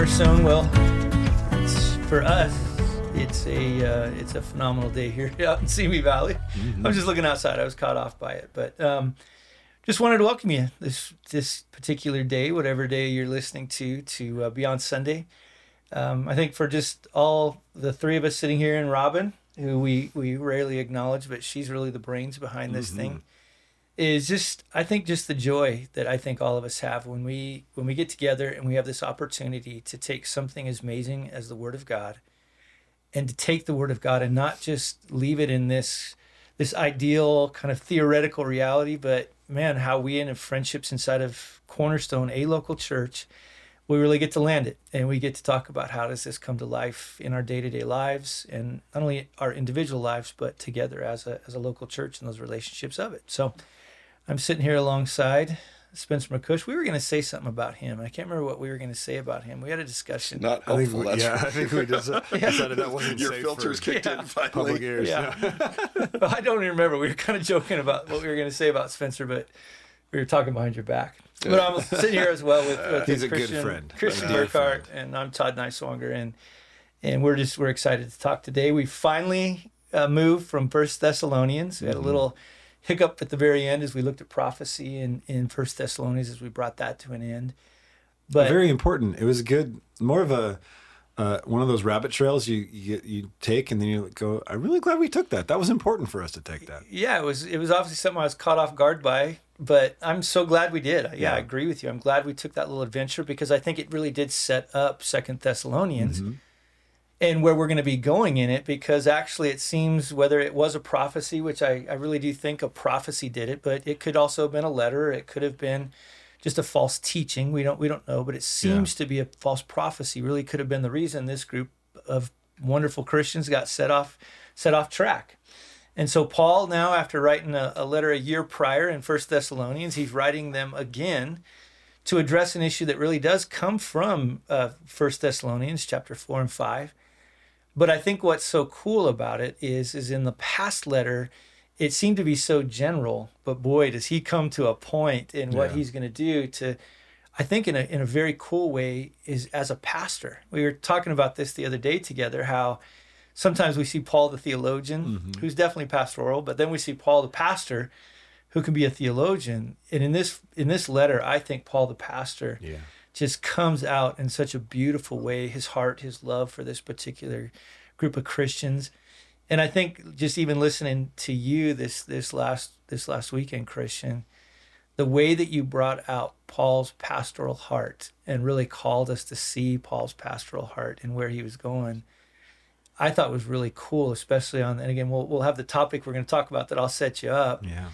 Cornerstone. Well, for us. It's a uh, it's a phenomenal day here out in Simi Valley. Mm-hmm. I was just looking outside. I was caught off by it, but um, just wanted to welcome you this this particular day, whatever day you're listening to, to uh, Beyond Sunday. Um, I think for just all the three of us sitting here, and Robin, who we we rarely acknowledge, but she's really the brains behind this thing is just I think just the joy that I think all of us have when we when we get together and we have this opportunity to take something as amazing as the Word of God and to take the Word of God and not just leave it in this this ideal kind of theoretical reality, but man, how we in friendships inside of Cornerstone, a local church, we really get to land it and we get to talk about how does this come to life in our day-to-day lives and not only our individual lives but together as a as a local church and those relationships of it. So I'm sitting here alongside Spencer McCush. We were going to say something about him. I can't remember what we were going to say about him. We had a discussion. Not I think we, yeah, for- I think we just uh, decided that wasn't Your safe filters for kicked Yeah. in finally. public ears. Yeah. I don't even remember. We were kind of joking about what we were going to say about Spencer, but we were talking behind your back. But I'm sitting here as well with, with He's a good Christian, friend. Christian A dear Burkhardt, and I'm Todd Neiswanger, and and we're just we're excited to talk today. We finally uh, moved from First Thessalonians. We had a little hiccup at the very end as we looked at prophecy in in First Thessalonians as we brought that to an end. But Very important. It was good. More of a uh, one of those rabbit trails you, you you take, and then you go. I'm really glad we took that. That was important for us to take that. yeah, it was it was obviously something I was caught off guard by, but I'm so glad we did. Yeah, Yeah. I agree with you. I'm glad we took that little adventure because I think it really did set up Second Thessalonians and where we're going to be going in it. Because actually, it seems whether it was a prophecy, which I I really do think a prophecy did it, but it could also have been a letter. It could have been just a false teaching. We don't we don't know, but it seems to be a false prophecy. Really, could have been the reason this group of wonderful Christians got set off set off track. And so Paul now, after writing a, a letter a year prior in First Thessalonians, he's writing them again to address an issue that really does come from uh, First Thessalonians chapter four and five. But I think what's so cool about it is, is in the past letter, it seemed to be so general. But boy, does he come to a point in what Yeah. he's going to do to, I think in a in a very cool way is as a pastor. We were talking about this the other day together. How sometimes we see Paul the theologian, mm-hmm. who's definitely pastoral, but then we see Paul the pastor, who can be a theologian. And in this in this letter, I think Paul the pastor Yeah. Just comes out in such a beautiful way. His heart, his love for this particular group of Christians, and I think just even listening to you this this last this last weekend, Christian, the way that you brought out Paul's pastoral heart and really called us to see Paul's pastoral heart and where he was going. I thought was really cool, especially on, and again, we'll, we'll have the topic we're going to talk about that I'll set you up Yeah.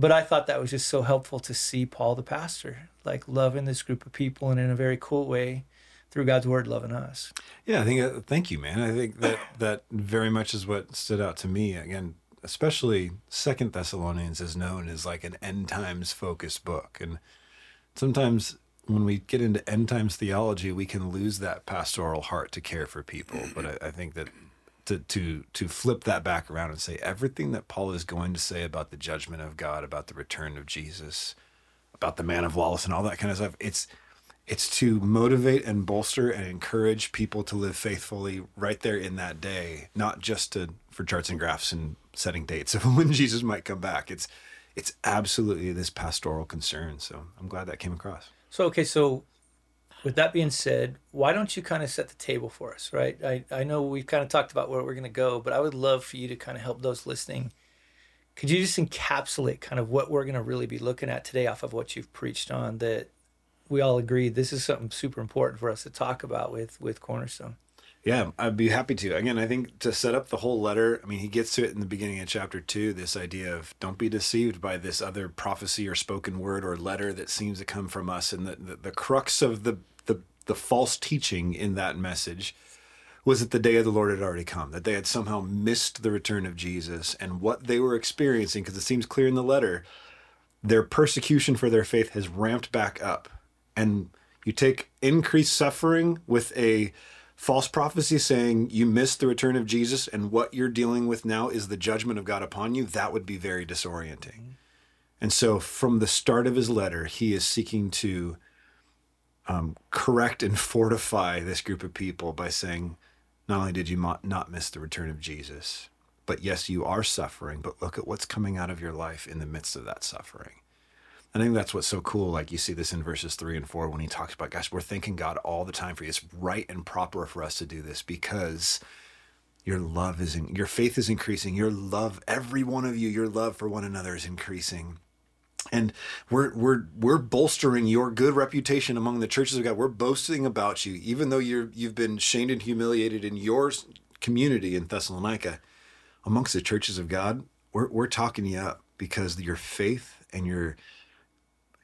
But I thought that was just so helpful to see Paul the pastor, like loving this group of people and in a very cool way through God's word loving us. Yeah, I think. Uh, thank you, man. I think that that very much is what stood out to me. Again, especially Second Thessalonians is known as like an end times focused book, and sometimes when we get into end times theology, we can lose that pastoral heart to care for people. But I, I think that to to to flip that back around and say everything that Paul is going to say about the judgment of God, about the return of Jesus, about the man of lawless, and all that kind of stuff, it's it's to motivate and bolster and encourage people to live faithfully right there in that day, not just to for charts and graphs and setting dates of when Jesus might come back. It's it's absolutely this pastoral concern. So I'm glad that came across. So, okay, so with that being said, why don't you kind of set the table for us, right? I, I know we've kind of talked about where we're going to go, but I would love for you to kind of help those listening. Could you just encapsulate kind of what we're going to really be looking at today off of what you've preached on that we all agree this is something super important for us to talk about with with Cornerstone? Yeah, I'd be happy to. Again, I think to set up the whole letter, I mean, he gets to it in the beginning of chapter two this idea of don't be deceived by this other prophecy or spoken word or letter that seems to come from us. And the, the, the crux of the, the, false teaching in that message was that the day of the Lord had already come, that they had somehow missed the return of Jesus and what they were experiencing, because it seems clear in the letter, their persecution for their faith has ramped back up. And you take increased suffering with a false prophecy saying you missed the return of Jesus and what you're dealing with now is the judgment of God upon you, that would be very disorienting. And so from the start of his letter, he is seeking to um, correct and fortify this group of people by saying, not only did you not miss the return of Jesus, but yes, you are suffering, but look at what's coming out of your life in the midst of that suffering. I think that's what's so cool. Like you see this in verses three and four when he talks about, gosh, we're thanking God all the time for you. It's right and proper for us to do this because your love is in, your faith is increasing. Your love, every one of you, your love for one another is increasing. And we're we're we're bolstering your good reputation among the churches of God. We're boasting about you, even though you're you've been shamed and humiliated in your community in Thessalonica, amongst the churches of God. We're we're talking you up because your faith and your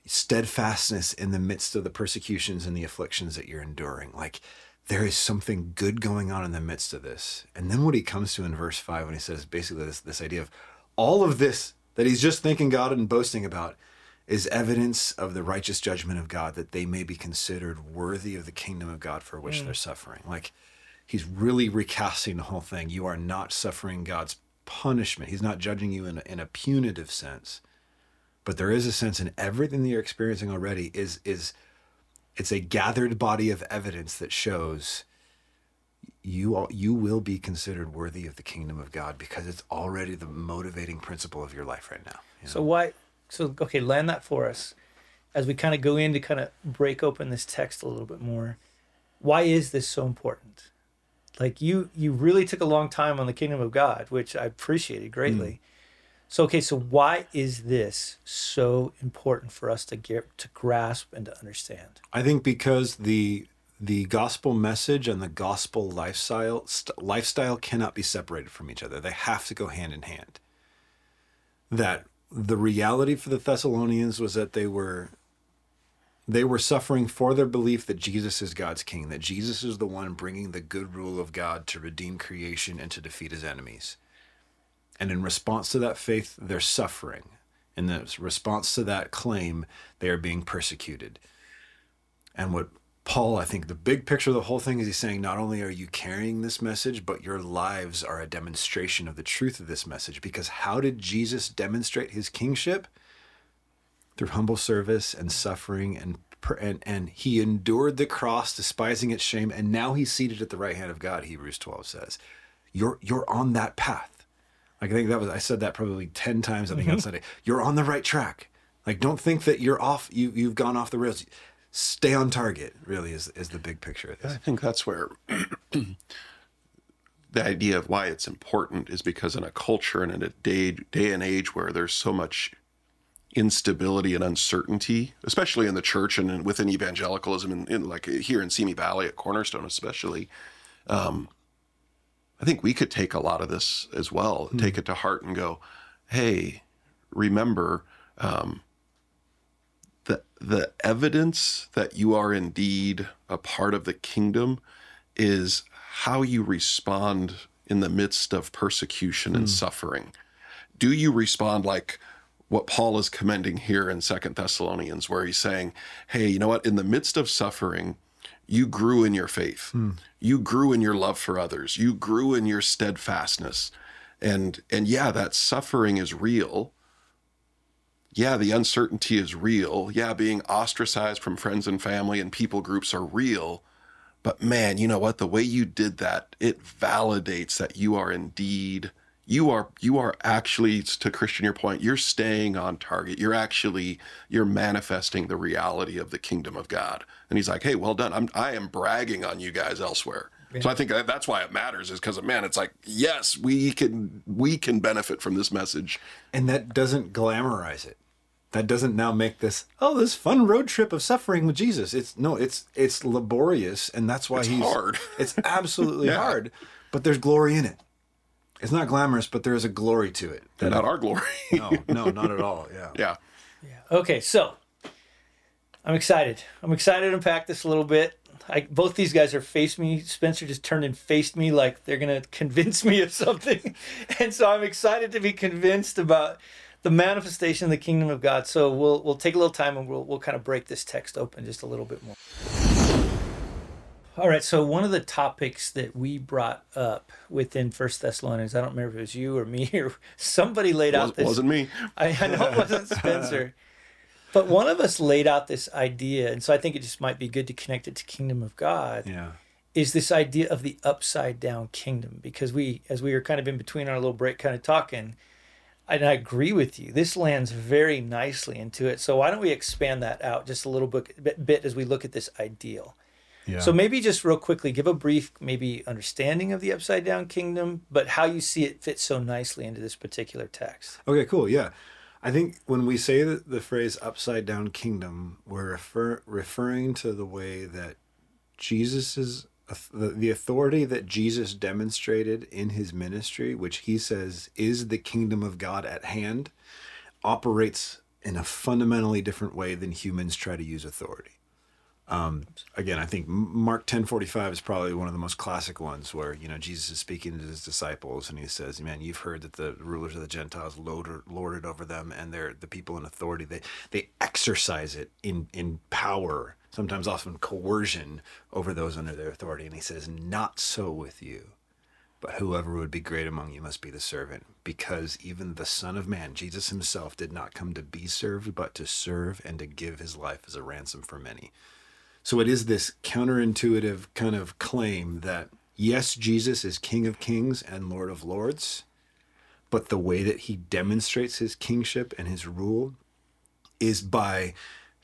steadfastness in the midst of the persecutions and the afflictions that you're enduring. Like there is something good going on in the midst of this. And then what he comes to in verse five when he says basically this this idea of all of this that he's just thinking God and boasting about is evidence of the righteous judgment of God that they may be considered worthy of the kingdom of God for which mm. they're suffering. Like he's really recasting the whole thing. You are not suffering God's punishment. He's not judging you in a, in a punitive sense. But there is a sense in everything that you're experiencing already is is it's a gathered body of evidence that shows you all, you will be considered worthy of the kingdom of God because it's already the motivating principle of your life right now. You know? So why? So okay, land that for us as we kind of go in to kind of break open this text a little bit more. Why is this so important? Like you, you really took a long time on the kingdom of God, which I appreciated greatly. Mm. So okay, so why is this so important for us to get to grasp and to understand? I think because the the gospel message and the gospel lifestyle st- lifestyle cannot be separated from each other. They have to go hand in hand. That the reality for the Thessalonians was that they were they were suffering for their belief that Jesus is God's king, that Jesus is the one bringing the good rule of God to redeem creation and to defeat his enemies. And in response to that faith, they're suffering. In the response to that claim, they are being persecuted. And what Paul, I think the big picture of the whole thing is he's saying not only are you carrying this message, but your lives are a demonstration of the truth of this message. Because how did Jesus demonstrate his kingship? Through humble service and suffering and and, and he endured the cross, despising its shame, and now he's seated at the right hand of God, Hebrews 12 says. You're you're on that path. Like I think that was I said that probably 10 times I think mm-hmm. on Sunday. You're on the right track. Like don't think that you're off you you've gone off the rails stay on target really is is the big picture of this. I think that's where the idea of why it's important is because in a culture and in a day day and age where there's so much instability and uncertainty, especially in the church and within evangelicalism, and in, like here in Simi Valley at Cornerstone, especially, um, I think we could take a lot of this as well, mm. take it to heart, and go, "Hey, remember, um, the the evidence that you are indeed a part of the kingdom is how you respond in the midst of persecution and mm. suffering. Do you respond like what Paul is commending here in Second Thessalonians, where he's saying, "Hey, you know what? In the midst of suffering." You grew in your faith. Mm. You grew in your love for others. You grew in your steadfastness. And and yeah, that suffering is real yeah, the uncertainty is real. Yeah, being ostracized from friends and family and people groups are real. But man, you know what? The way you did that, it validates that you are indeed you are you are actually to Christian your point, you're staying on target. You're actually you're manifesting the reality of the kingdom of God. And he's like, "Hey, well done. I'm I am bragging on you guys elsewhere." Yeah. So I think uh, that's why it matters is because man, it's like yes, we can we can benefit from this message, and that doesn't glamorize it that doesn't now make this oh this fun road trip of suffering with Jesus. It's no, it's it's laborious, and that's why it's he's hard. It's absolutely yeah. hard, but there's glory in it. It's not glamorous, but there is a glory to it. That, not our glory. no, no, not at all. Yeah. Yeah. Yeah. Okay, so I'm excited. I'm excited to unpack this a little bit. I, both these guys are face me. Spencer just turned and faced me like they're gonna convince me of something, and so I'm excited to be convinced about the manifestation of the kingdom of God. So we'll we'll take a little time and we'll we'll kind of break this text open just a little bit more. All right, so one of the topics that we brought up within First Thessalonians, I don't remember if it was you or me or somebody laid out this. Wasn't me. I, I know it wasn't Spencer. but one of us laid out this idea, and so I think it just might be good to connect it to kingdom of God. Yeah. Is this idea of the upside down kingdom? Because we, as we were kind of in between our little break, kind of talking, and I agree with you. This lands very nicely into it. So why don't we expand that out just a little bit, bit, as we look at this ideal? Yeah. So maybe just real quickly, give a brief, maybe understanding of the upside down kingdom, but how you see it fit so nicely into this particular text. Okay, cool. Yeah. I think when we say the, the phrase upside down kingdom, we're refer, referring to the way that Jesus's the, authority that Jesus demonstrated in his ministry, which he says is the kingdom of God at hand, operates in a fundamentally different way than humans try to use authority. Um, again, I think Mark ten forty five is probably one of the most classic ones where you know Jesus is speaking to his disciples and he says, "Man, you've heard that the rulers of the Gentiles lord, lord it over them, and they're the people in authority. They they exercise it in in power, sometimes often coercion over those under their authority." And he says, "Not so with you." But whoever would be great among you must be the servant, because even the Son of Man, Jesus himself, did not come to be served, but to serve and to give his life as a ransom for many. So it is this counterintuitive kind of claim that yes, Jesus is King of Kings and Lord of Lords, but the way that he demonstrates his kingship and his rule is by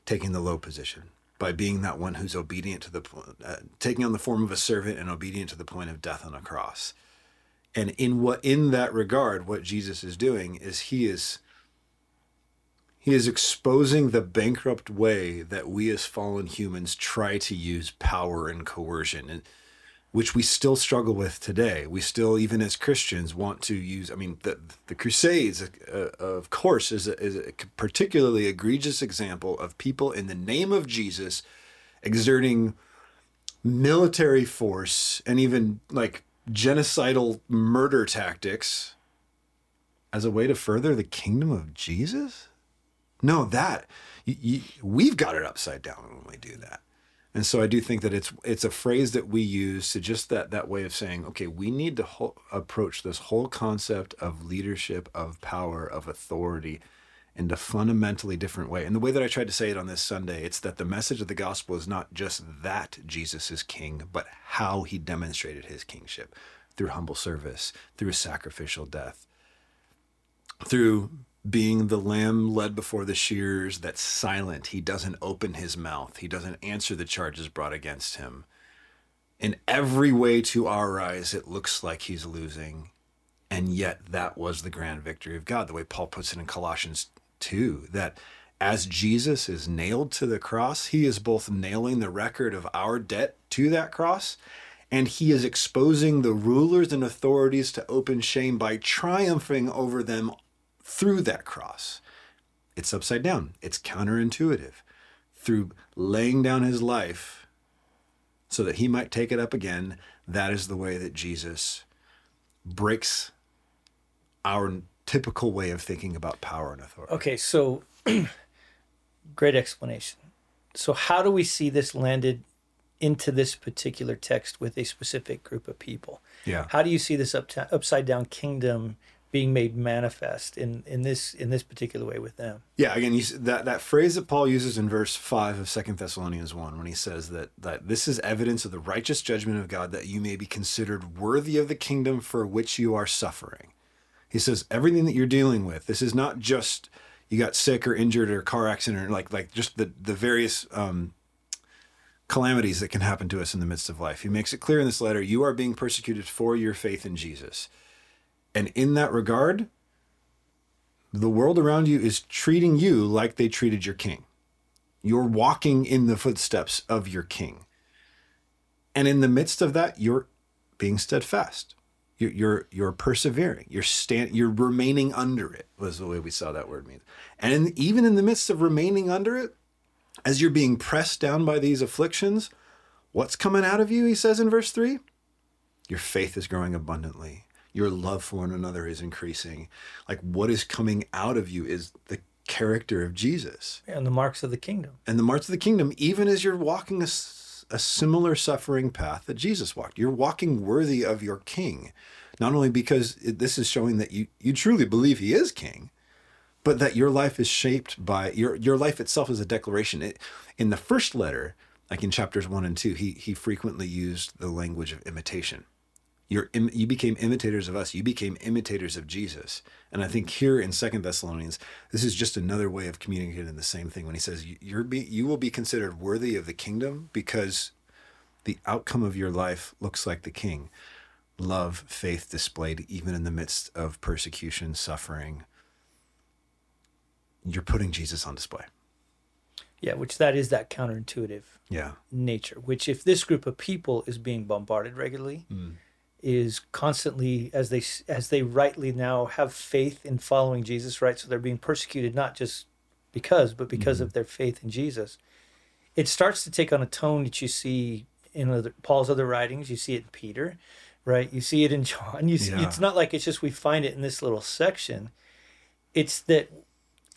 taking the low position, by being that one who's obedient to the uh, taking on the form of a servant and obedient to the point of death on a cross. And in what in that regard, what Jesus is doing is he is he is exposing the bankrupt way that we as fallen humans try to use power and coercion, and, which we still struggle with today. We still, even as Christians, want to use. I mean, the, the Crusades, uh, of course, is a, is a particularly egregious example of people in the name of Jesus exerting military force and even like genocidal murder tactics as a way to further the kingdom of Jesus? No, that you, you, we've got it upside down when we do that. And so I do think that it's it's a phrase that we use to just that that way of saying, okay, we need to ho- approach this whole concept of leadership, of power, of authority in a fundamentally different way. And the way that I tried to say it on this Sunday, it's that the message of the gospel is not just that Jesus is king, but how he demonstrated his kingship through humble service, through sacrificial death, through being the lamb led before the shears that's silent. He doesn't open his mouth, he doesn't answer the charges brought against him. In every way to our eyes, it looks like he's losing. And yet, that was the grand victory of God, the way Paul puts it in Colossians 2 that as Jesus is nailed to the cross, he is both nailing the record of our debt to that cross and he is exposing the rulers and authorities to open shame by triumphing over them through that cross. It's upside down, it's counterintuitive. Through laying down his life so that he might take it up again, that is the way that Jesus breaks our typical way of thinking about power and authority. Okay, so great explanation. So, how do we see this landed into this particular text with a specific group of people? Yeah. How do you see this up upside down kingdom being made manifest in, in this in this particular way with them. Yeah, again, you, that that phrase that Paul uses in verse five of Second Thessalonians one, when he says that that this is evidence of the righteous judgment of God, that you may be considered worthy of the kingdom for which you are suffering. He says everything that you're dealing with. This is not just you got sick or injured or car accident or like like just the the various um, calamities that can happen to us in the midst of life. He makes it clear in this letter: you are being persecuted for your faith in Jesus. And in that regard, the world around you is treating you like they treated your king. You're walking in the footsteps of your king. And in the midst of that, you're being steadfast. You're, you're, you're persevering. You're stand, you're remaining under it, was the way we saw that word mean. And in, even in the midst of remaining under it, as you're being pressed down by these afflictions, what's coming out of you, he says in verse 3? Your faith is growing abundantly your love for one another is increasing. Like what is coming out of you is the character of Jesus. And the marks of the kingdom. And the marks of the kingdom, even as you're walking a, a similar suffering path that Jesus walked. You're walking worthy of your king. Not only because it, this is showing that you, you truly believe he is king, but that your life is shaped by your your life itself is a declaration. It, in the first letter, like in chapters one and two, he he frequently used the language of imitation. You're, im- you became imitators of us. You became imitators of Jesus. And I think here in Second Thessalonians, this is just another way of communicating the same thing. When he says you- you're be, you will be considered worthy of the kingdom because the outcome of your life looks like the King. Love, faith displayed even in the midst of persecution, suffering. You're putting Jesus on display. Yeah, which that is that counterintuitive Yeah. nature. Which if this group of people is being bombarded regularly, mm. Is constantly as they as they rightly now have faith in following Jesus, right? So they're being persecuted not just because, but because mm-hmm. of their faith in Jesus. It starts to take on a tone that you see in other, Paul's other writings. You see it in Peter, right? You see it in John. You see, Yeah. it's not like it's just we find it in this little section. It's that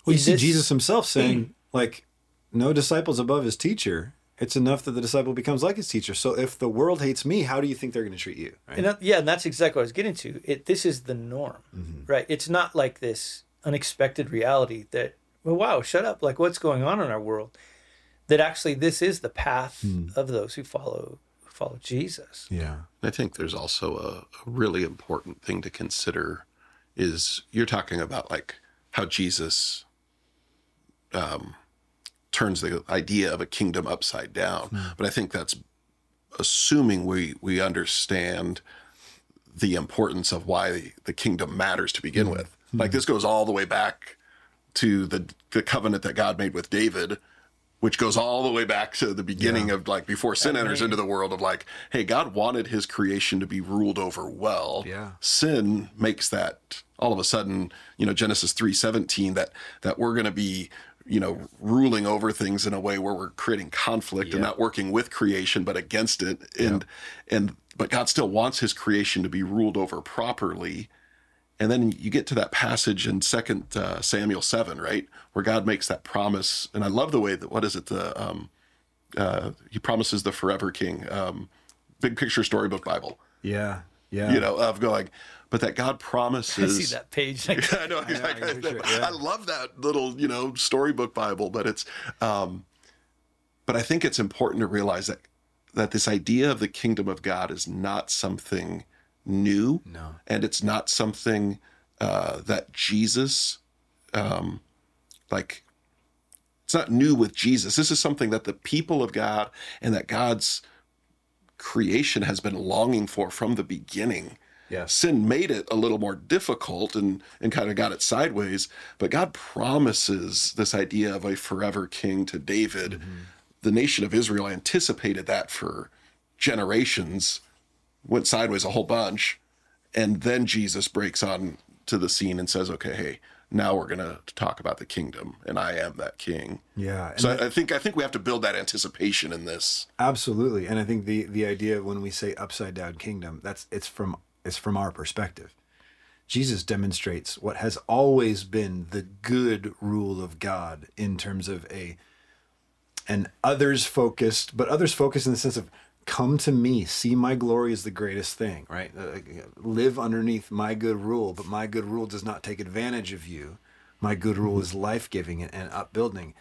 Well, you see this- Jesus himself saying, like, no disciples above his teacher. It's enough that the disciple becomes like his teacher. So if the world hates me, how do you think they're going to treat you? Right? And that, yeah, and that's exactly what I was getting to. It this is the norm, Mm-hmm. right? It's not like this unexpected reality that well, wow, shut up, like what's going on in our world? That actually this is the path Hmm. of those who follow who follow Jesus. yeah. I think there's also a, a really important thing to consider is you're talking about like how Jesus um, turns the idea of a kingdom upside down. Hmm. But I think that's assuming we we understand the importance of why the kingdom matters to begin hmm. with. Hmm. Like this goes all the way back to the the covenant that God made with David, which goes all the way back to the beginning of like before sin enters into the world of like, hey, God wanted his creation to be ruled over well. Yeah. Sin makes that all of a sudden, you know, Genesis 3:17 that that we're going to be you know, ruling over things in a way where we're creating conflict and not working with creation but against it. And and but God still wants his creation to be ruled over properly. And then you get to that passage in Second uh, Samuel seven, right, where God makes that promise. And I love the way that what is it? The um, uh, he promises the forever king, um, big picture storybook Bible. Yeah. Yeah. You know, of going, but that God promises. I see that page. Like, I know. I, I picture it, yeah. I love that little, you know, storybook Bible, but it's, um, but I think it's important to realize that that this idea of the kingdom of God is not something new, No. and it's not something uh, that Jesus, um, like, it's not new with Jesus. This is something that the people of God and that God's creation has been longing for from the beginning Yes. sin made it a little more difficult and and kind of got it sideways but god promises this idea of a forever king to david mm-hmm. the nation of israel anticipated that for generations went sideways a whole bunch and then jesus breaks on to the scene and says okay hey now we're going to talk about the kingdom and i am that king Yeah. So I, I think i think we have to build that anticipation in this Absolutely, and I think the the idea when we say upside down kingdom, that's it's from it's from our perspective. Jesus demonstrates what has always been the good rule of God in terms of a an others focused, but others focused in the sense of come to me, see my glory is the greatest thing, right? Uh, live underneath my good rule, but my good rule does not take advantage of you. My good rule is life giving and, upbuilding.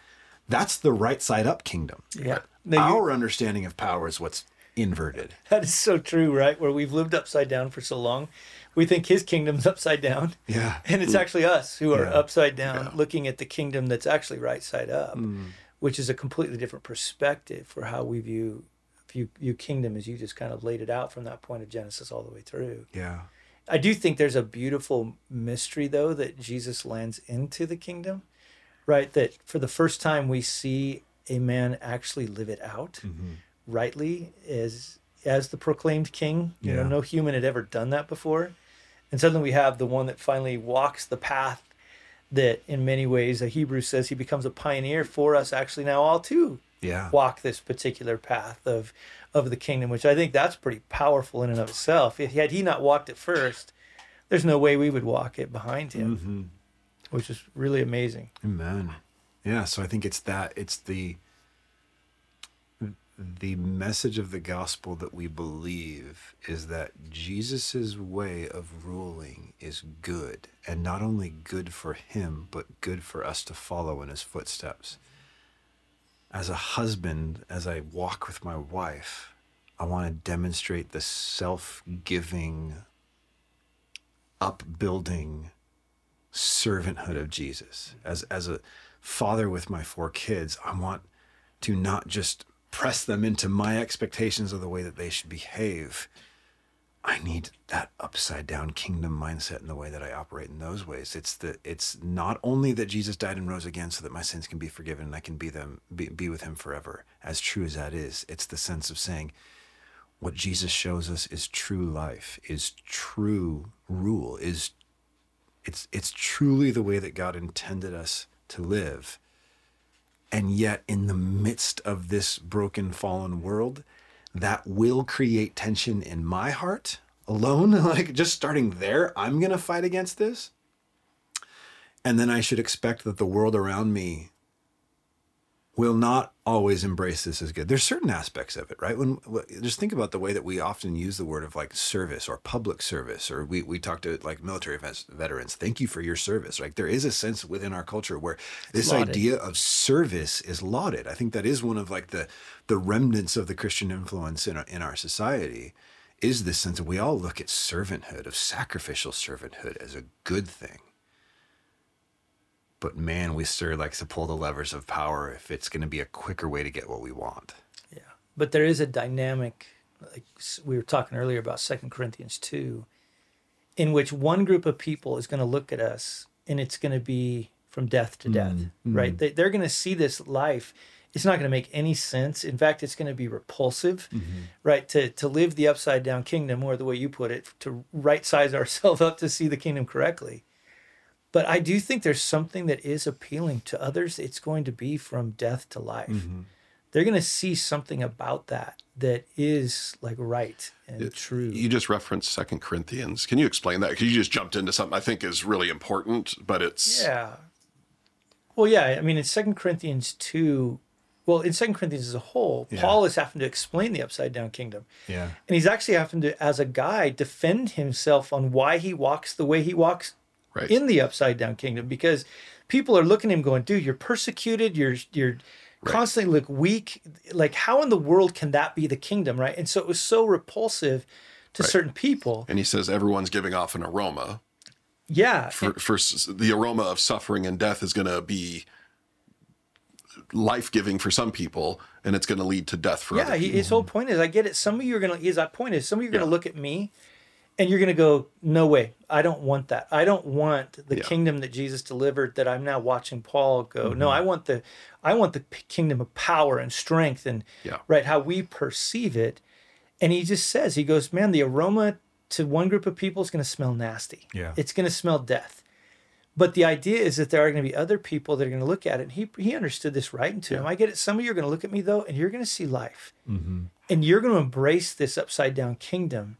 That's the right side up kingdom. yeah. No, you- Our understanding of power is what's inverted. that is so true, right? Where we've lived upside down for so long, we think his kingdom's upside down. Yeah. And it's actually us who are Yeah. upside down, looking at the kingdom that's actually right side up, Mm. which is a completely different perspective for how we view view, view kingdom as you just kind of laid it out from that point of Genesis all the way through. Yeah. I do think there's a beautiful mystery though that Jesus lands into the kingdom, right? That for the first time we see a man actually live it out rightly as as the proclaimed king. You know, no human had ever done that before. And suddenly we have the one that finally walks the path that in many ways a Hebrew says he becomes a pioneer for us actually now all too Yeah. walk this particular path of of the kingdom, which I think that's pretty powerful in and of itself. If had he not walked it first, there's no way we would walk it behind him, mm-hmm. which is really amazing. Amen. Yeah. So I think it's that, it's the, the message of the gospel that we believe is that Jesus' way of ruling is good, and not only good for him, but good for us to follow in his footsteps. As a husband, as I walk with my wife, I want to demonstrate the self giving, upbuilding servanthood of Jesus. As, as a father with my four kids, I want to not just press them into my expectations of the way that they should behave. I need that upside down kingdom mindset in the way that I operate in those ways. It's the it's not only that Jesus died and rose again so that my sins can be forgiven and I can be them be, be with him forever. As true as that is, it's the sense of saying what Jesus shows us is true life, is true rule, is it's it's truly the way that God intended us to live. And yet in the midst of this broken fallen world, that will create tension in my heart alone. Like just starting there, I'm going to fight against this. And then I should expect that the world around me will not always embrace this as good. There's certain aspects of it, right? When just think about the way that we often use the word of like service or public service, or we we talk to like military veterans. Thank you for your service. Like there is a sense within our culture where this idea of service is lauded. I think that is one of like the the remnants of the Christian influence in our, in our society. Is this sense that we all look at servanthood, of sacrificial servanthood, as a good thing but man, we sure likes to pull the levers of power if it's going to be a quicker way to get what we want. Yeah, but there is a dynamic, like we were talking earlier about Second Corinthians two, in which one group of people is going to look at us and it's going to be from death to death, mm-hmm. right? They, they're going to see this life. It's not going to make any sense. In fact, it's going to be repulsive, mm-hmm. right? To to live the upside down kingdom, or the way you put it, to right size ourselves up to see the kingdom correctly but I do think there's something that is appealing to others. It's going to be from death to life. Mm-hmm. They're going to see something about that that is like right and it, true. You just referenced Second Corinthians. Can you explain that? Because you just jumped into something I think is really important, but it's yeah. Well, yeah. I mean, in Second Corinthians two, well, in Second Corinthians as a whole, yeah. Paul is having to explain the upside down kingdom. Yeah. And he's actually having to, as a guy, defend himself on why he walks the way he walks right. in the upside down kingdom because people are looking at him going, dude, you're persecuted, you're you're right. constantly look weak. Like how in the world can that be the kingdom, right? And so it was so repulsive to right. certain people. And he says everyone's giving off an aroma. Yeah. For, for the aroma of suffering and death is going to be life giving for some people, and it's going to lead to death for yeah. his whole point is, I get it. Some of you are going to. His point is, some of you are yeah. going to look at me and you're going to go no way. I don't want that. I don't want the yeah. kingdom that jesus delivered that i'm now watching paul go. Mm-hmm. no i want the i want the kingdom of power and strength and yeah. right how we perceive it. And he just says he goes man the aroma to one group of people is going to smell nasty. Yeah. It's going to smell death. But the idea is that there are going to be other people that are going to look at it. And he, he understood this right into yeah. him i get it. Some of you are going to look at me though and you're going to see life. Mm-hmm. and you're going to embrace this upside down kingdom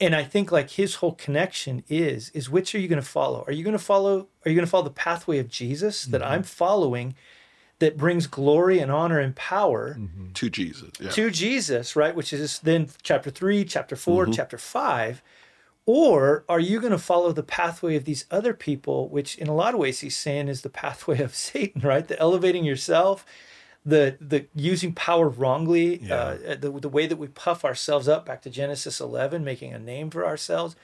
and I think like his whole connection is is which are you going to follow? Are you going to follow are you going to follow the pathway of Jesus that mm-hmm. I'm following that brings glory and honor and power mm-hmm. to Jesus. Yeah. To Jesus, right? Which is then chapter 3, chapter 4, mm-hmm. chapter 5. Or are you going to follow the pathway of these other people, which in a lot of ways he's saying is the pathway of Satan, right? The elevating yourself, the the using power wrongly, yeah. uh, the the way that we puff ourselves up. Back to Genesis eleven, making a name for ourselves.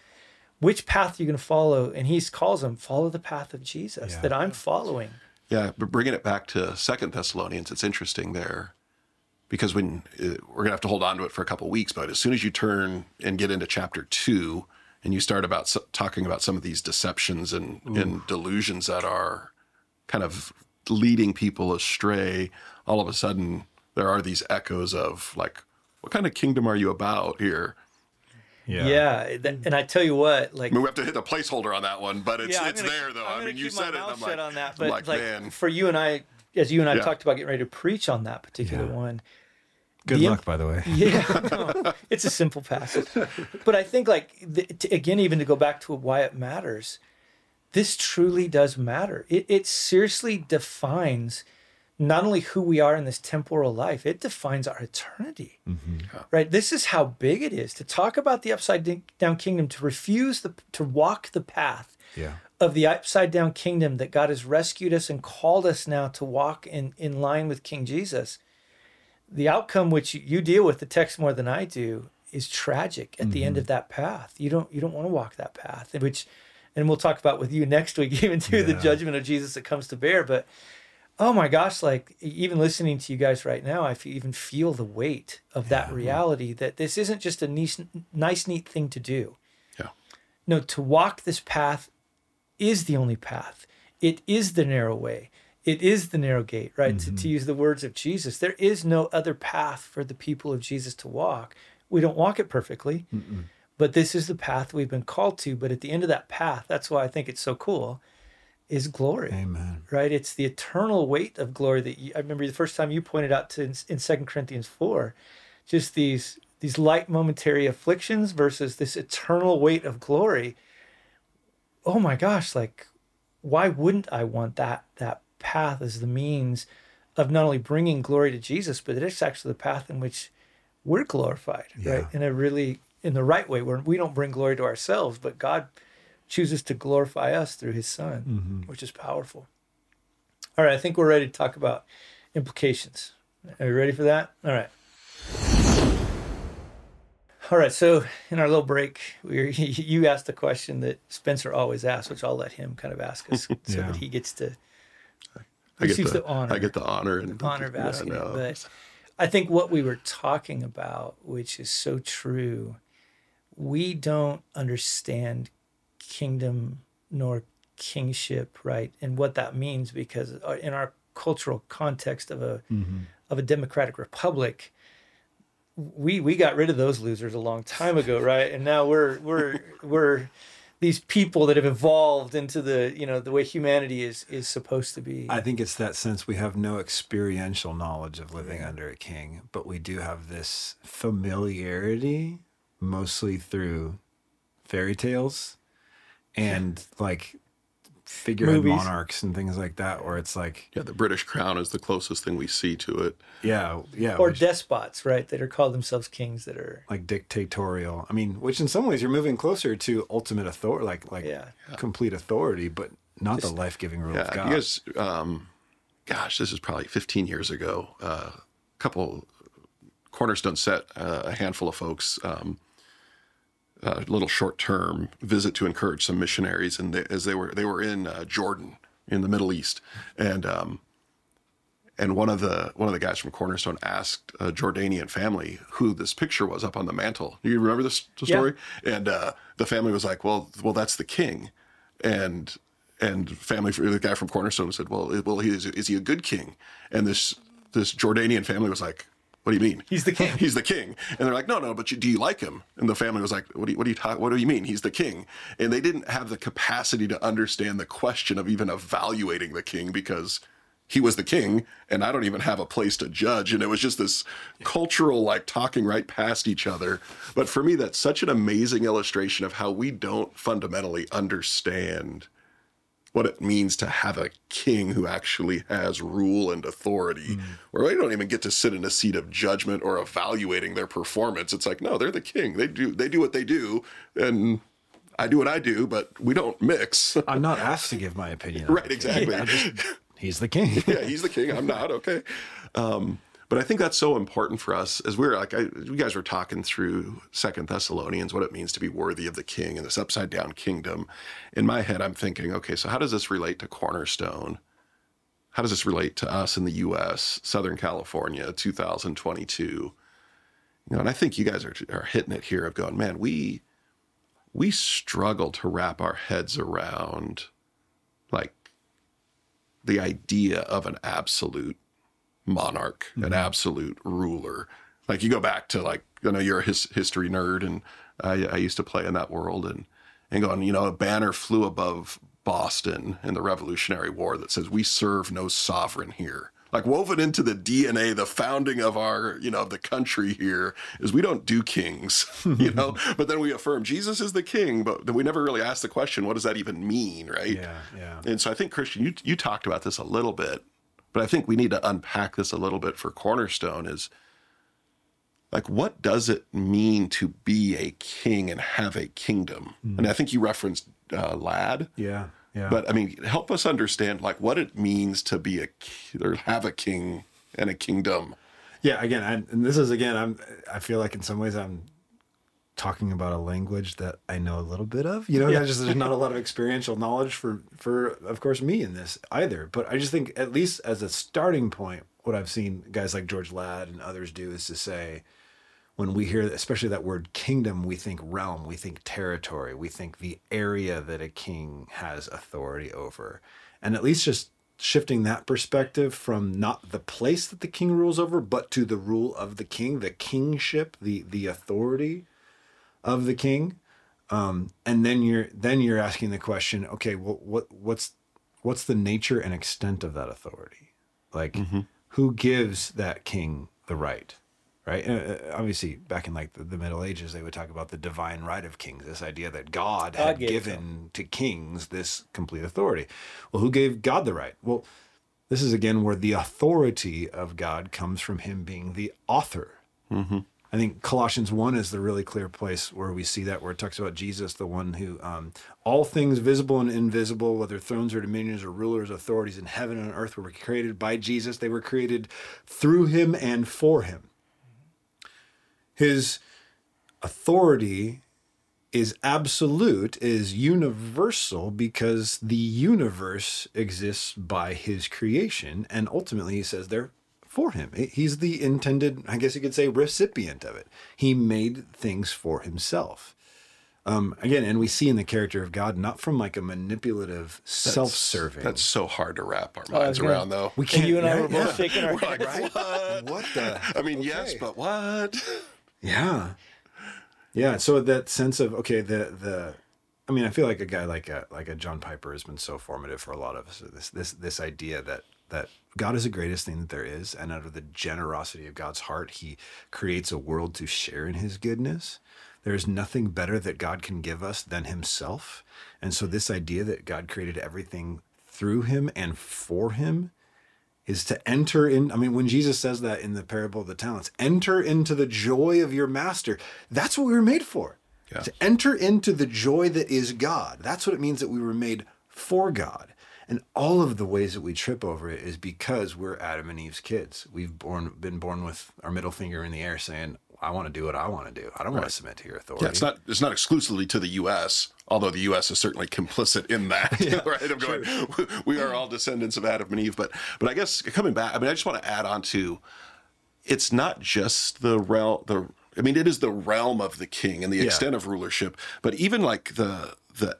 Which path are you going to follow? And he calls them follow the path of Jesus yeah. that I'm following. Yeah, but bringing it back to Second Thessalonians, it's interesting there because when uh, we're gonna have to hold on to it for a couple weeks, but as soon as you turn and get into chapter two and you start about talking about some of these deceptions and, and delusions that are kind of leading people astray, all of a sudden there are these echoes of like, what kind of kingdom are you about here? Yeah. Yeah. and I tell you what, like I mean, we have to hit the placeholder on that one, but it's yeah, it's gonna, there though. i mean, you said it. I'm like, on that, but like, like, man. for you and I, as you and I yeah. talked about getting ready to preach on that particular yeah. one. Good the, luck, by the way. Yeah, no, it's a simple passage, but I think like the, to, again, even to go back to why it matters, this truly does matter. It, it seriously defines not only who we are in this temporal life, it defines our eternity. Mm-hmm. Right? This is how big it is to talk about the upside down kingdom, to refuse the, to walk the path Yeah. of the upside down kingdom that God has rescued us and called us now to walk in, in line with King Jesus. The outcome which you deal with the text more than I do is tragic at the end mm-hmm. of that path. You don't you don't want to walk that path, which and we'll talk about with you next week, even through the judgment of Jesus that comes to bear. But oh my gosh, like even listening to you guys right now, I even feel the weight of that reality that this isn't just a nice, nice, neat thing to do. Yeah. No, to walk this path is the only path. It is the narrow way. It is the narrow gate, right? To, to mm-hmm. use the words of Jesus, there is no other path for the people of Jesus to walk. We don't walk it perfectly, but this is the path we've been called to. But at the end of that path, that's why I think it's so cool, is glory Amen. right? It's the eternal weight of glory that you, I remember the first time you pointed out to in, in 2 Corinthians 4, just these these light momentary afflictions versus this eternal weight of glory. Oh my gosh, like why wouldn't I want that that path as the means of not only bringing glory to Jesus, but it's actually the path in which we're glorified, right? Yeah. In a really in the right way where we don't bring glory to ourselves, but God chooses to glorify us through his son, mm-hmm. which is powerful. All right, I think we're ready to talk about implications. Are you ready for that? All right. All right, so in our little break, we you asked a question that Spencer always asks, which I'll let him kind of ask us so Yeah. that he gets to I get the, the honor I get the honor and the honor of yeah, no. But I think what we were talking about, which is so true, we don't understand kingdom nor kingship, right? And what that means because uh, in our cultural context of a of a democratic republic, we we got rid of those losers a long time ago, right? And now we're we're we're these people that have evolved into the you know the way humanity is is supposed to be. I think it's that sense we have no experiential knowledge of living under a king, but we do have this familiarity, mostly through fairy tales and like figurehead Movies. monarchs and things like that, where it's like, Yeah, the British crown is the closest thing we see to it. yeah, yeah, or which- despots, right? That are called themselves kings that are like dictatorial. I mean, which in some ways you're moving closer to ultimate authority, like like Yeah. complete authority, but not the life giving rule of God. you guys. Um, gosh, this is probably 15 years ago. Uh, a couple Cornerstone set uh, a handful of folks. Um, a little short term visit to encourage some missionaries, and they, as they were they were in uh, Jordan in the Middle East, and um, and one of the one of the guys from Cornerstone asked a Jordanian family who this picture was up on the mantle. Do you remember this the Yeah. story? And uh, the family was like, "Well, well, that's the king," and and family the guy from Cornerstone said, "Well, well, he is, is he a good king?" And this this Jordanian family was like, "What do you mean? He's the king. He's the king." And they're like, "No, no, but you, do you like him?" And the family was like, "What do you what do you talk, what do you mean? He's the king?" And they didn't have the capacity to understand the question of even evaluating the king because he was the king and I don't even have a place to judge. And it was just this cultural, like talking right past each other. But for me, that's such an amazing illustration of how we don't fundamentally understand what it means to have a king who actually has rule and authority, where they don't even get to sit in a seat of judgment or evaluating their performance. It's like, no, they're the king. They do they do what they do, and I do what I do, but we don't mix. I'm not asked to give my opinion. right, exactly. I just, he's the king. yeah, he's the king. I'm not. Okay. Um, but I think that's so important for us as we're like, I, you guys were talking through Second Thessalonians, what it means to be worthy of the king and this upside down kingdom. In my head, I'm thinking, okay, so how does this relate to Cornerstone? How does this relate to us in the U.S., Southern California, 2022? You know, and I think you guys are, are hitting it here of going, man, we we struggle to wrap our heads around like the idea of an absolute monarch, an mm-hmm. absolute ruler. Like you go back to like I know you're a his, history nerd, and I, I used to play in that world, and and going, you know, a banner flew above Boston in the Revolutionary War that says we serve no sovereign here. Like woven into the DNA, the founding of our, you know, the country here is we don't do kings, you know. but then we affirm Jesus is the king, but then we never really ask the question, what does that even mean, right? Yeah, yeah. And so I think Christian, you you talked about this a little bit but I think we need to unpack this a little bit for Cornerstone is like what does it mean to be a king and have a kingdom? And I think you referenced uh, Ladd. Yeah. Yeah. But I mean, help us understand like what it means to be a or have a king and a kingdom. Yeah, again, I, and this is again, I'm. I feel like in some ways I'm talking about a language that I know a little bit of. You know, Yeah. there's just there's not a lot of experiential knowledge for for of course me in this either. But I just think at least as a starting point, what I've seen guys like George Ladd and others do is to say. When we hear, especially that word kingdom, we think realm, we think territory, we think the area that a king has authority over. And at least just shifting that perspective from not the place that the king rules over, but to the rule of the king, the kingship, the the authority of the king. Um, and then you're then you're asking the question, okay, well, what what's what's the nature and extent of that authority? Like, who gives that king the right? Right. Uh, uh, obviously, back in like the, the Middle Ages, they would talk about the divine right of kings. This idea that God, God had given to kings this complete authority. Well, who gave God the right? Well, this is again where the authority of God comes from Him being the author. I think Colossians 1 is the really clear place where we see that, where it talks about Jesus, the one who um, all things visible and invisible, whether thrones or dominions or rulers, authorities in heaven and on earth, were created by Jesus. They were created through him and for him. His authority is absolute, is universal because the universe exists by his creation. And ultimately, he says they're for him. He's the intended, I guess you could say, recipient of it. He made things for himself. Um, again, and we see in the character of God, not from like a manipulative, self serving. That's so hard to wrap our minds gonna- around, though. We And you and I right? were both Yeah. shaking our We're like, heads. what? What the? I mean, yes, but what? Yeah. Yeah. So that sense of okay, the the I mean, I feel like a guy like a like a John Piper has been so formative for a lot of us. This this this idea that that God is the greatest thing that there is, and out of the generosity of God's heart, He creates a world to share in His goodness. There's nothing better that God can give us than Himself, and so this idea that God created everything through Him and for Him is to enter in. I mean, when Jesus says that in the parable of the talents, enter into the joy of your master. That's what we were made for. Yeah. To enter into the joy that is God. That's what it means that we were made for God. And all of the ways that we trip over it is because we're Adam and Eve's kids. We've born been born with our middle finger in the air saying, I want to do what I want to do. I don't want to submit to your authority. Yeah, it's not it's not exclusively to the U.S., although the U.S. is certainly complicit in that. right? I'm going. We are all descendants of Adam and Eve, but but I guess coming back, I mean, I just want to add on to. It's not just the realm. The I mean, it is the realm of the king and the Yeah. extent of rulership, but even like the the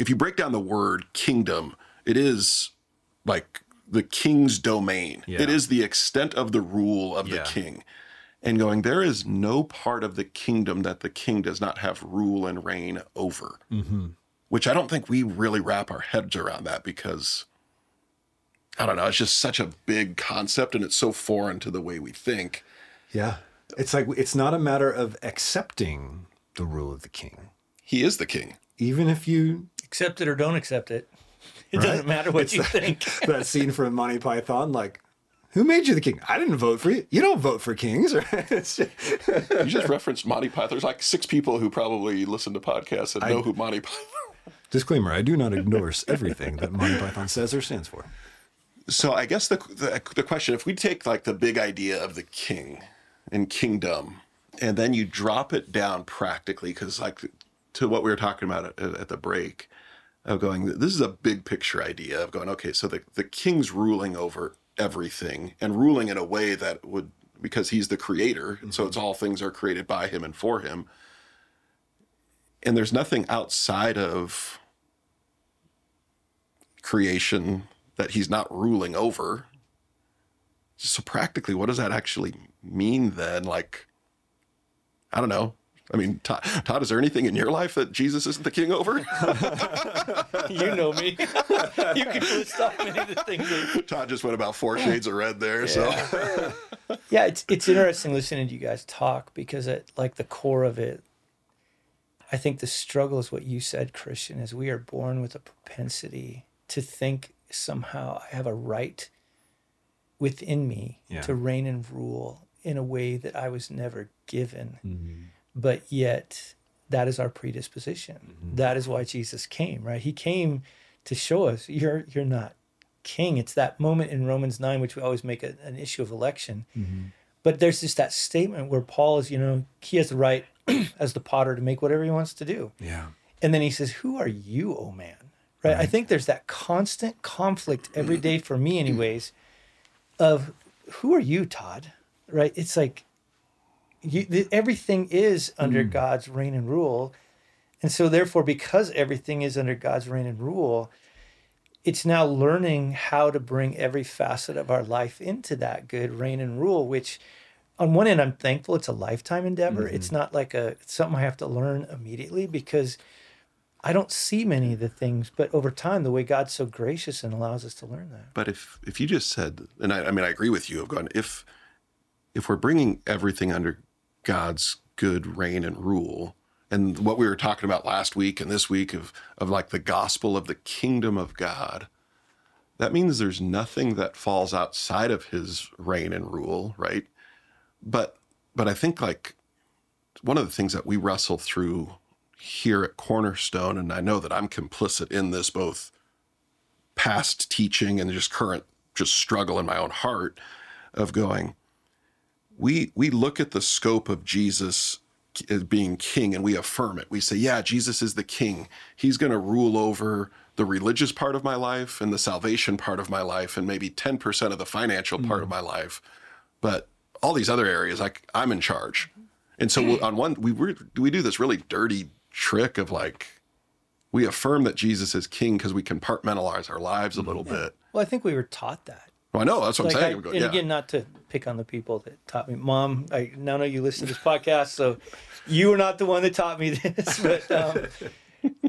if you break down the word kingdom, it is like the king's domain. Yeah. It is the extent of the rule of the king. And going, there is no part of the kingdom that the king does not have rule and reign over. Mm-hmm. Which I don't think we really wrap our heads around that because I don't know, it's just such a big concept and it's so foreign to the way we think. Yeah. It's like it's not a matter of accepting the rule of the king. He is the king. Even if you Accept it or don't accept it. It Right? doesn't matter what It's you that- think. that scene from Monty Python, like, who made you the king? I didn't vote for you. You don't vote for kings. It's just- You just referenced Monty Python. There's like six people who probably listen to podcasts and know who Monty Python Disclaimer: I do not endorse everything that Monty Python says or stands for. So I guess the, the the question, if we take like the big idea of the king and kingdom, and then you drop it down practically, because like to what we were talking about at, at the break, of going, this is a big picture idea of going, okay, so the the king's ruling over everything and ruling in a way that would because he's the creator, and so mm-hmm. it's all things are created by him and for him, and there's nothing outside of creation that he's not ruling over. So practically, what does that actually mean then? Like, I don't know. I mean, Todd, Todd, is there anything in your life that Jesus isn't the king over? you know me. you can list off many of the things. That, Todd just went about four shades of red there. So yeah, it's it's interesting listening to you guys talk because at like the core of it, I think the struggle is what you said, Christian, is we are born with a propensity to think somehow I have a right within me Yeah. to reign and rule in a way that I was never given. Mm-hmm. But yet, that is our predisposition. Mm-hmm. That is why Jesus came, right? He came to show us you're you're not king. It's that moment in Romans 9, which we always make a, an issue of election. Mm-hmm. But there's just that statement where Paul is, you know, he has the right as the potter to make whatever he wants to do. Yeah. And then he says, Who are you, oh man? Right? I think there's that constant conflict every day for me, anyways, of who are you, Todd? Right? It's like you, th- everything is under hmm. God's reign and rule. And so, therefore, because everything is under God's reign and rule, it's now learning how to bring every facet of our life into that good reign and rule, which on one end, I'm thankful it's a lifetime endeavor. It's mm-hmm. not like a something I have to learn immediately because I don't see many of the things, but over time, the way God's so gracious and allows us to learn that. But if if you just said, and I, I mean, I agree with you. Of going, if if we're bringing everything under God's good reign and rule, and what we were talking about last week and this week of of like the gospel of the kingdom of God, that means there's nothing that falls outside of His reign and rule, right? But but I think like one of the things that we wrestle through here at Cornerstone, and I know that I'm complicit in this both past teaching and just current just struggle in my own heart of going we we look at the scope of Jesus as being king and we affirm it. We say yeah Jesus is the king. He's going to rule over the religious part of my life and the salvation part of my life and maybe 10% of the financial part of mm. my life. But all these other areas like I'm in charge. And so we'll- on one we we we do this really dirty trick of like we affirm that Jesus is king because we compartmentalize our lives a mm. little bit. Well, I think we were taught that. Well, I know that's what Like I'm saying. Going, and yeah. again, not to pick on the people that taught me. Mom, I now know you listen to this podcast, so you were not the one that taught me this. But um,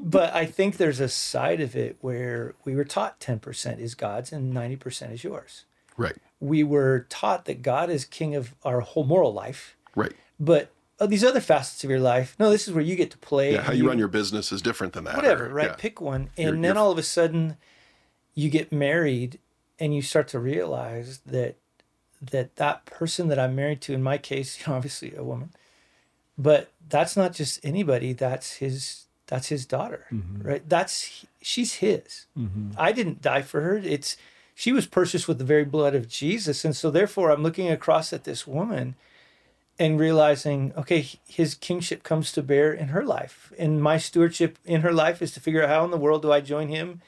but I think there's a side of it where we were taught 10% is God's and 90% is yours. right, We were taught that God is king of our whole moral life, right. but of these other facets of your life, no, this is where you get to play. Yeah, how and you run your business is different than that. whatever, or- right? yeah. Pick one, and You're- then you're- all of a sudden, you get married, and you start to realize that that that person that I'm married to, in my case, obviously a woman, but that's not just anybody. That's his. That's his daughter, mm-hmm. right? That's she's his. Mm-hmm. I didn't die for her. It's she was purchased with the very blood of Jesus, and so therefore, I'm looking across at this woman and realizing, okay, his kingship comes to bear in her life, and my stewardship in her life is to figure out how in the world do I join him.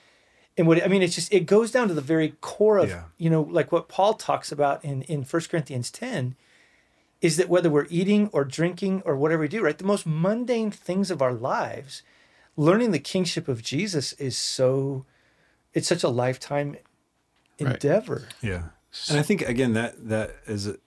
And what I mean, it's just it goes down to the very core of Yeah. you know, like what Paul talks about in in First Corinthians ten, is that whether we're eating or drinking or whatever we do, right, the most mundane things of our lives, learning the kingship of Jesus is so, it's such a lifetime Right. endeavor. Yeah. And I think again that that is a,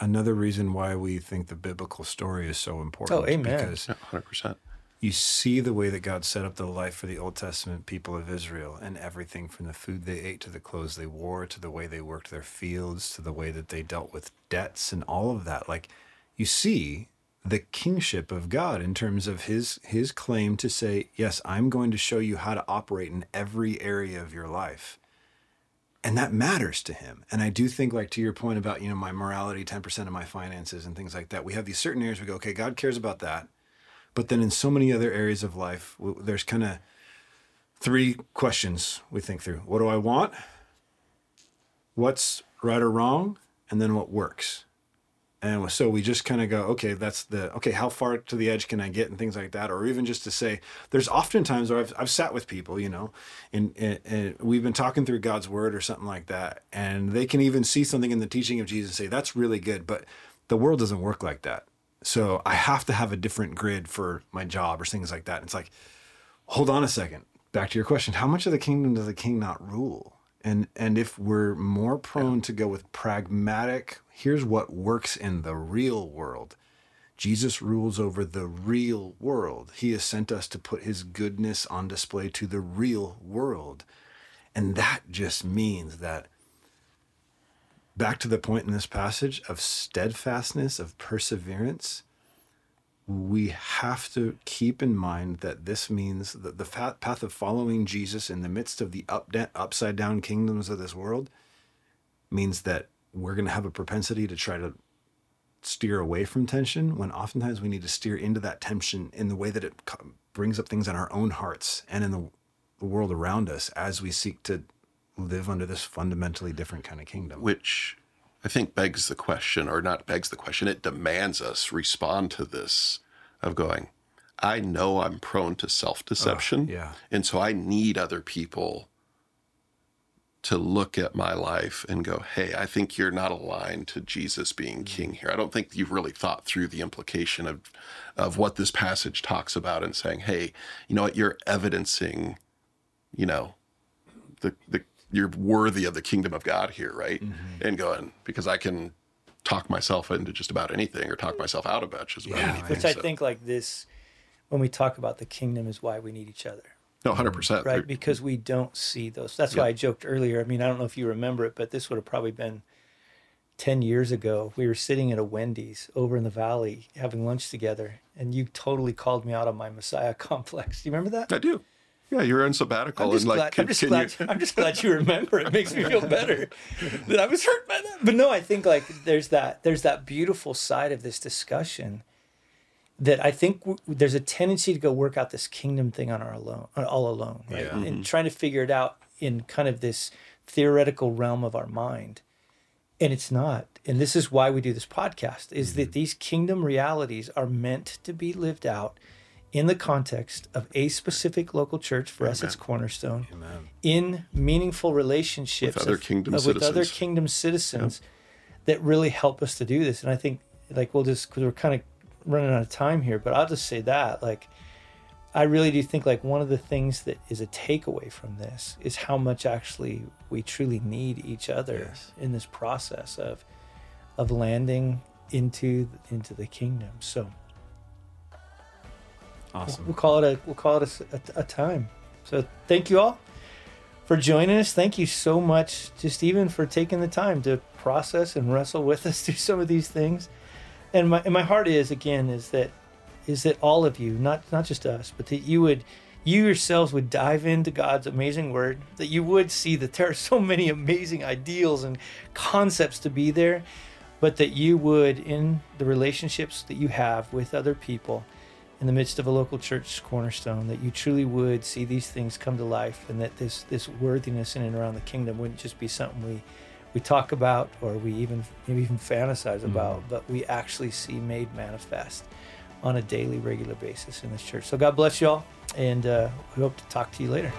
another reason why we think the biblical story is so important. Oh, amen. Because Yeah, 100%. You see the way that God set up the life for the Old Testament people of Israel and everything from the food they ate to the clothes they wore to the way they worked their fields to the way that they dealt with debts and all of that. Like you see the kingship of God in terms of his his claim to say, "Yes, I'm going to show you how to operate in every area of your life." And that matters to him. And I do think like to your point about, you know, my morality, 10% of my finances and things like that. We have these certain areas we go, "Okay, God cares about that." But then in so many other areas of life, there's kind of three questions we think through. What do I want? What's right or wrong? And then what works? And so we just kind of go, okay, that's the, okay, how far to the edge can I get and things like that? Or even just to say, there's often times where I've, I've sat with people, you know, and, and, and we've been talking through God's word or something like that. And they can even see something in the teaching of Jesus and say, that's really good. But the world doesn't work like that. So I have to have a different grid for my job or things like that. And it's like, hold on a second. Back to your question. How much of the kingdom does the king not rule? And and if we're more prone to go with pragmatic, here's what works in the real world. Jesus rules over the real world. He has sent us to put his goodness on display to the real world. And that just means that back to the point in this passage of steadfastness, of perseverance, we have to keep in mind that this means that the path of following Jesus in the midst of the up, upside down kingdoms of this world means that we're going to have a propensity to try to steer away from tension when oftentimes we need to steer into that tension in the way that it brings up things in our own hearts and in the, the world around us as we seek to live under this fundamentally different kind of kingdom. which I think begs the question, or not begs the question, it demands us respond to this of going, I know I'm prone to self deception. yeah. And so I need other people to look at my life and go, hey, I think you're not aligned to Jesus being mm. king here. I don't think you've really thought through the implication of, of what this passage talks about and saying, hey, you know what, you're evidencing, you know, the, the you're worthy of the kingdom of God here, right? Mm-hmm. And going, because I can talk myself into just about anything or talk myself out about just about Yeah, anything. Which I So- think like this, when we talk about the kingdom, is why we need each other. no, 100%. right? Because we don't see those. That's why I joked earlier. I mean, I don't know if you remember it, but this would have probably been 10 years ago. We were sitting at a Wendy's over in the valley having lunch together, and you totally called me out on my Messiah complex. Do you remember that? I do. Yeah, you're on sabbatical. I'm just, and like, glad, can, I'm, just glad, you, I'm just glad you remember. It makes me feel better that I was hurt by that. But no, I think like there's that there's that beautiful side of this discussion that I think w- there's a tendency to go work out this kingdom thing on our alone, uh, all alone, right? Yeah. And mm-hmm. trying to figure it out in kind of this theoretical realm of our mind. And it's not. And this is why we do this podcast is mm-hmm. that these kingdom realities are meant to be lived out in the context of a specific local church. For us, it's Cornerstone Amen. in meaningful relationships With other of- kingdom of- with other kingdom citizens that really help us to do this. And I think like we'll just because we're kind of running out of time here, but I'll just say that like I really do think like one of the things that is a takeaway from this is how much actually we truly need each other Yes. in this process of of landing into into the kingdom. So Awesome. we'll call it a we'll call it a time. So thank you all for joining us. Thank you so much, just even for taking the time to process and wrestle with us through some of these things. And my and my heart is again is that is that all of you, not not just us, but that you would you yourselves would dive into God's amazing word, that you would see that there are so many amazing ideals and concepts to be there, but that you would, in the relationships that you have with other people, in the midst of a local church cornerstone, that you truly would see these things come to life, and that this this worthiness in and around the kingdom wouldn't just be something we we talk about or we even maybe even fantasize about, but we actually see made manifest on a daily, regular basis in this church. So God bless you all, and uh, we hope to talk to you later.